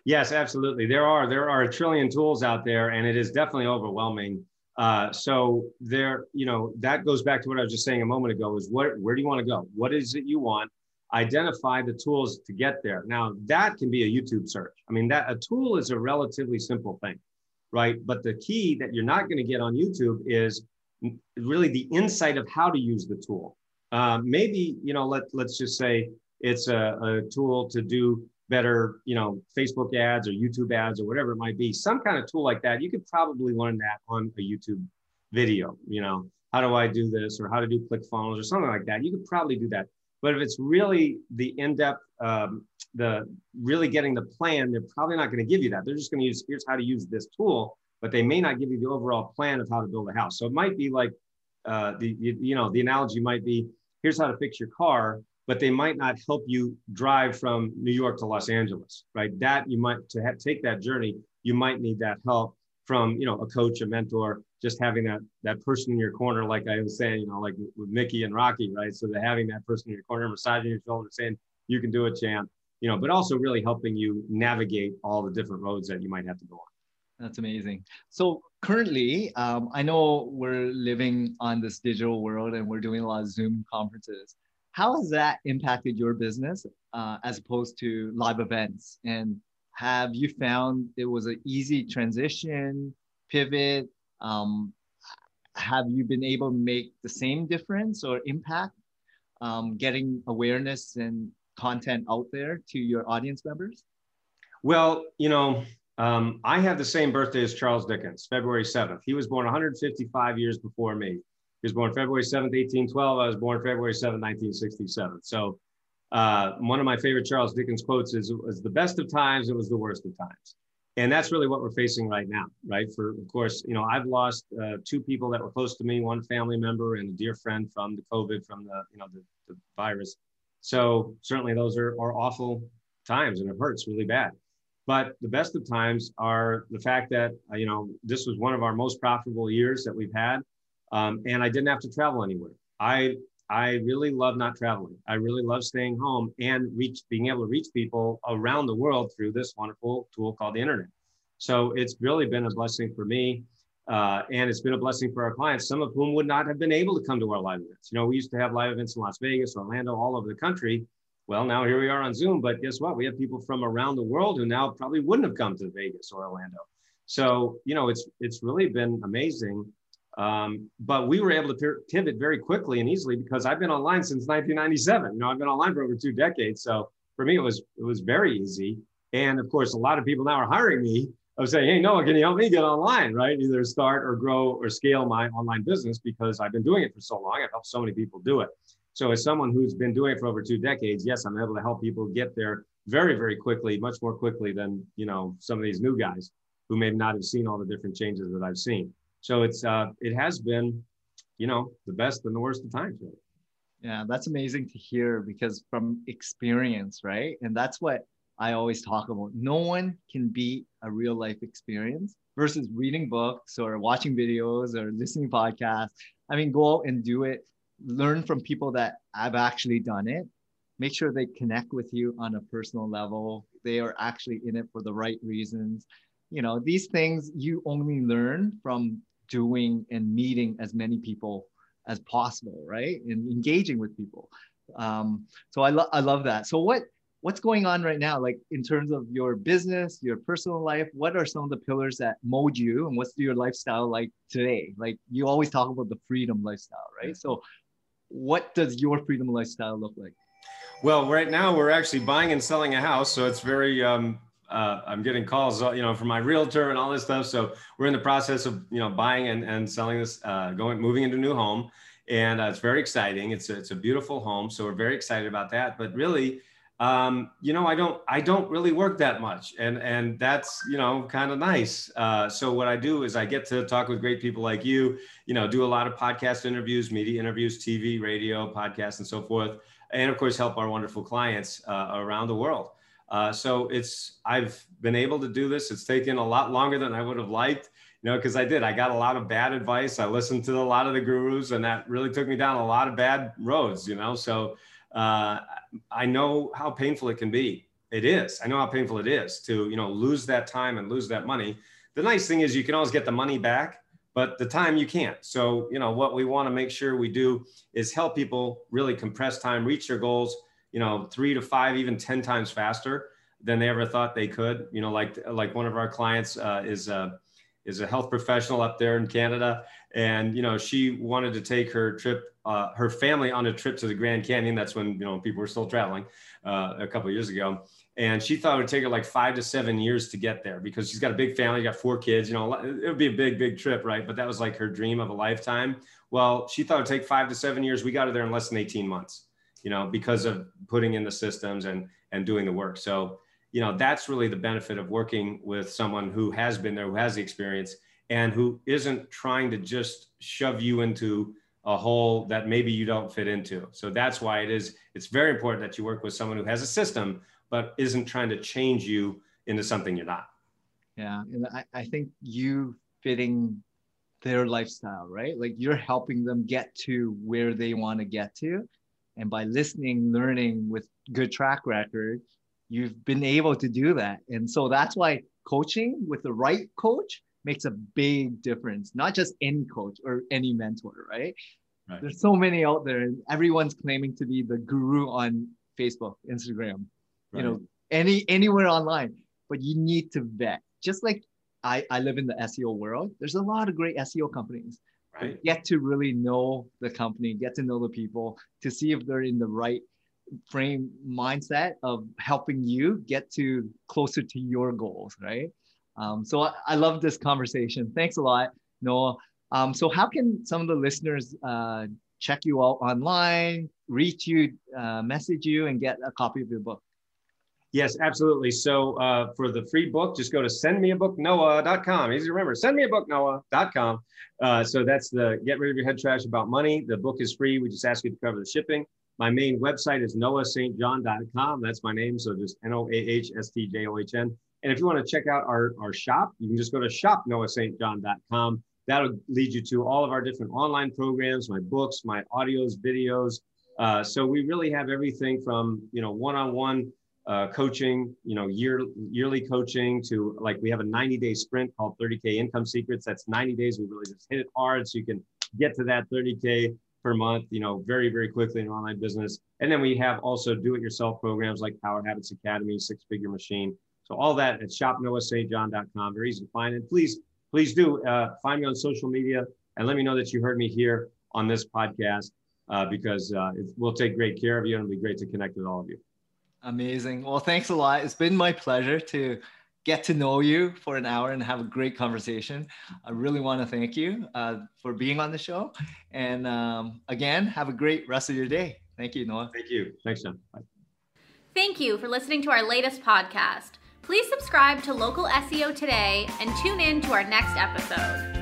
Yes, absolutely. There are there are a trillion tools out there, and it is definitely overwhelming. Uh, so there, you know, that goes back to what I was just saying a moment ago. Is what where do you want to go? What is it you want? Identify the tools to get there. Now that can be a YouTube search. I mean, that a tool is a relatively simple thing, right? But the key that you're not going to get on YouTube is really the insight of how to use the tool. Uh, maybe you know, let let's just say it's a, a tool to do better, you know, Facebook ads or YouTube ads or whatever it might be, some kind of tool like that, you could probably learn that on a YouTube video, you know, how do I do this or how to do ClickFunnels or something like that. You could probably do that. But if it's really the in-depth, um, the really getting the plan, they're probably not going to give you that. They're just going to use, here's how to use this tool, but they may not give you the overall plan of how to build a house. So it might be like, uh, the, you, know, the analogy might be, here's how to fix your car but they might not help you drive from New York to Los Angeles, right? That you might to take that journey, you might need that help from you know a coach, a mentor, just having that that person in your corner, like I was saying, you know, like with Mickey and Rocky, right? So that having that person in your corner, massaging your shoulder, saying you can do it, champ, you know, but also really helping you navigate all the different roads that you might have to go on. That's amazing. So currently, um, I know we're living on this digital world and we're doing a lot of Zoom conferences how has that impacted your business uh, as opposed to live events? And have you found it was an easy transition, pivot? Um, have you been able to make the same difference or impact um, getting awareness and content out there to your audience members? Well, you know, um, I have the same birthday as Charles Dickens, February 7th. He was born 155 years before me. He was born February 7th, 1812. I was born February 7th, 1967. So uh, one of my favorite Charles Dickens quotes is, it was the best of times, it was the worst of times. And that's really what we're facing right now, right? For, of course, you know, I've lost uh, two people that were close to me, one family member and a dear friend from the COVID, from the, you know, the, the virus. So certainly those are, are awful times and it hurts really bad. But the best of times are the fact that, uh, you know, this was one of our most profitable years that we've had um, and I didn't have to travel anywhere. I I really love not traveling. I really love staying home and reach being able to reach people around the world through this wonderful tool called the internet. So it's really been a blessing for me. Uh, and it's been a blessing for our clients, some of whom would not have been able to come to our live events. You know, we used to have live events in Las Vegas, Orlando, all over the country. Well, now here we are on Zoom, but guess what? We have people from around the world who now probably wouldn't have come to Vegas or Orlando. So, you know, it's it's really been amazing um, but we were able to pivot very quickly and easily because I've been online since 1997. You know, I've been online for over two decades. So for me, it was it was very easy. And of course, a lot of people now are hiring me. Was saying, hey, Noah, can you help me get online, right? Either start or grow or scale my online business because I've been doing it for so long. I've helped so many people do it. So as someone who's been doing it for over two decades, yes, I'm able to help people get there very, very quickly, much more quickly than you know some of these new guys who may not have seen all the different changes that I've seen. So it's uh, it has been, you know, the best and the worst of times. Really. Yeah, that's amazing to hear because from experience, right? And that's what I always talk about. No one can beat a real life experience versus reading books or watching videos or listening podcasts. I mean, go out and do it. Learn from people that have actually done it. Make sure they connect with you on a personal level. They are actually in it for the right reasons you know these things you only learn from doing and meeting as many people as possible right and engaging with people um, so I, lo- I love that so what what's going on right now like in terms of your business your personal life what are some of the pillars that mold you and what's your lifestyle like today like you always talk about the freedom lifestyle right so what does your freedom lifestyle look like well right now we're actually buying and selling a house so it's very um, uh, I'm getting calls, you know, from my realtor and all this stuff. So we're in the process of, you know, buying and, and selling this, uh, going, moving into a new home. And uh, it's very exciting. It's a, it's a beautiful home. So we're very excited about that. But really, Um, you know, I don't I don't really work that much, and and that's you know kind of nice. Uh, so what I do is I get to talk with great people like you. You know, do a lot of podcast interviews, media interviews, TV, radio, podcasts, and so forth, and of course help our wonderful clients uh, around the world. Uh, so it's I've been able to do this. It's taken a lot longer than I would have liked you know, because I did. I got a lot of bad advice. I listened to a lot of the gurus, and that really took me down a lot of bad roads. You know, so uh, I know how painful it can be. It is. I know how painful it is to, you know, lose that time and lose that money. The nice thing is you can always get the money back, but the time you can't. So, you know, what we want to make sure we do is help people really compress time, reach their goals, you know, three to five, even 10 times faster than they ever thought they could. You know, like, like one of our clients uh, is, uh, is a health professional up there in Canada. And, you know, she wanted to take her trip uh, her family on a trip to the Grand Canyon. That's when you know people were still traveling uh, a couple years ago, and she thought it would take her like five to seven years to get there because she's got a big family, got four kids. You know, it would be a big, big trip, right? But that was like her dream of a lifetime. Well, she thought it would take five to seven years. We got her there in less than eighteen months. You know, because of putting in the systems and and doing the work. So you know that's really the benefit of working with someone who has been there who has the experience and who isn't trying to just shove you into a hole that maybe you don't fit into. So that's why it is, it's very important that you work with someone who has a system, but isn't trying to change you into something you're not. Yeah. And I, I think you fitting their lifestyle, right? Like you're helping them get to where they want to get to. And by listening, learning with good track record, you've been able to do that. And so that's why coaching with the right coach makes a big difference. Not just any coach or any mentor, right? right? There's so many out there, and everyone's claiming to be the guru on Facebook, Instagram, right. you know, any anywhere online. But you need to vet. Just like I, I live in the SEO world, there's a lot of great SEO companies. Right. Get to really know the company, get to know the people, to see if they're in the right frame mindset of helping you get to closer to your goals, right? Um, so I, I, love this conversation. Thanks a lot, Noah. Um, so how can some of the listeners uh, check you out online, reach you, uh, message you, and get a copy of your book? Yes, absolutely. So uh, for the free book, just go to sendmeabooknoah.com. Easy to remember, sendmeabooknoah.com. Uh, so that's the get rid of your head trash about money. The book is free. We just ask you to cover the shipping. My main website is noahstjohn.com. That's my name. So just N O A H S T J O H N. And if you want to check out our, our shop, you can just go to shopnoahstjohn.com. That'll lead you to all of our different online programs, my books, my audios, videos. Uh, so we really have everything from, you know, one-on-one uh, coaching, you know, year, yearly coaching to like we have a 90 day sprint called 30K Income Secrets. That's 90 days. We really just hit it hard so you can get to that 30K per month, you know, very, very quickly in online business. And then we have also do it yourself programs like Power Habits Academy, Six Figure Machine. So all that at shopnoahstjohn.com. Very easy to find. And please, please do uh, find me on social media and let me know that you heard me here on this podcast uh, because uh, we'll take great care of you and it'll be great to connect with all of you. Amazing. Well, thanks a lot. It's been my pleasure to get to know you for an hour and have a great conversation. I really want to thank you uh, for being on the show. And um, again, have a great rest of your day. Thank you, Noah. Thank you. Thanks, John. Bye. Thank you for listening to our latest podcast. Please subscribe to Local SEO today and tune in to our next episode.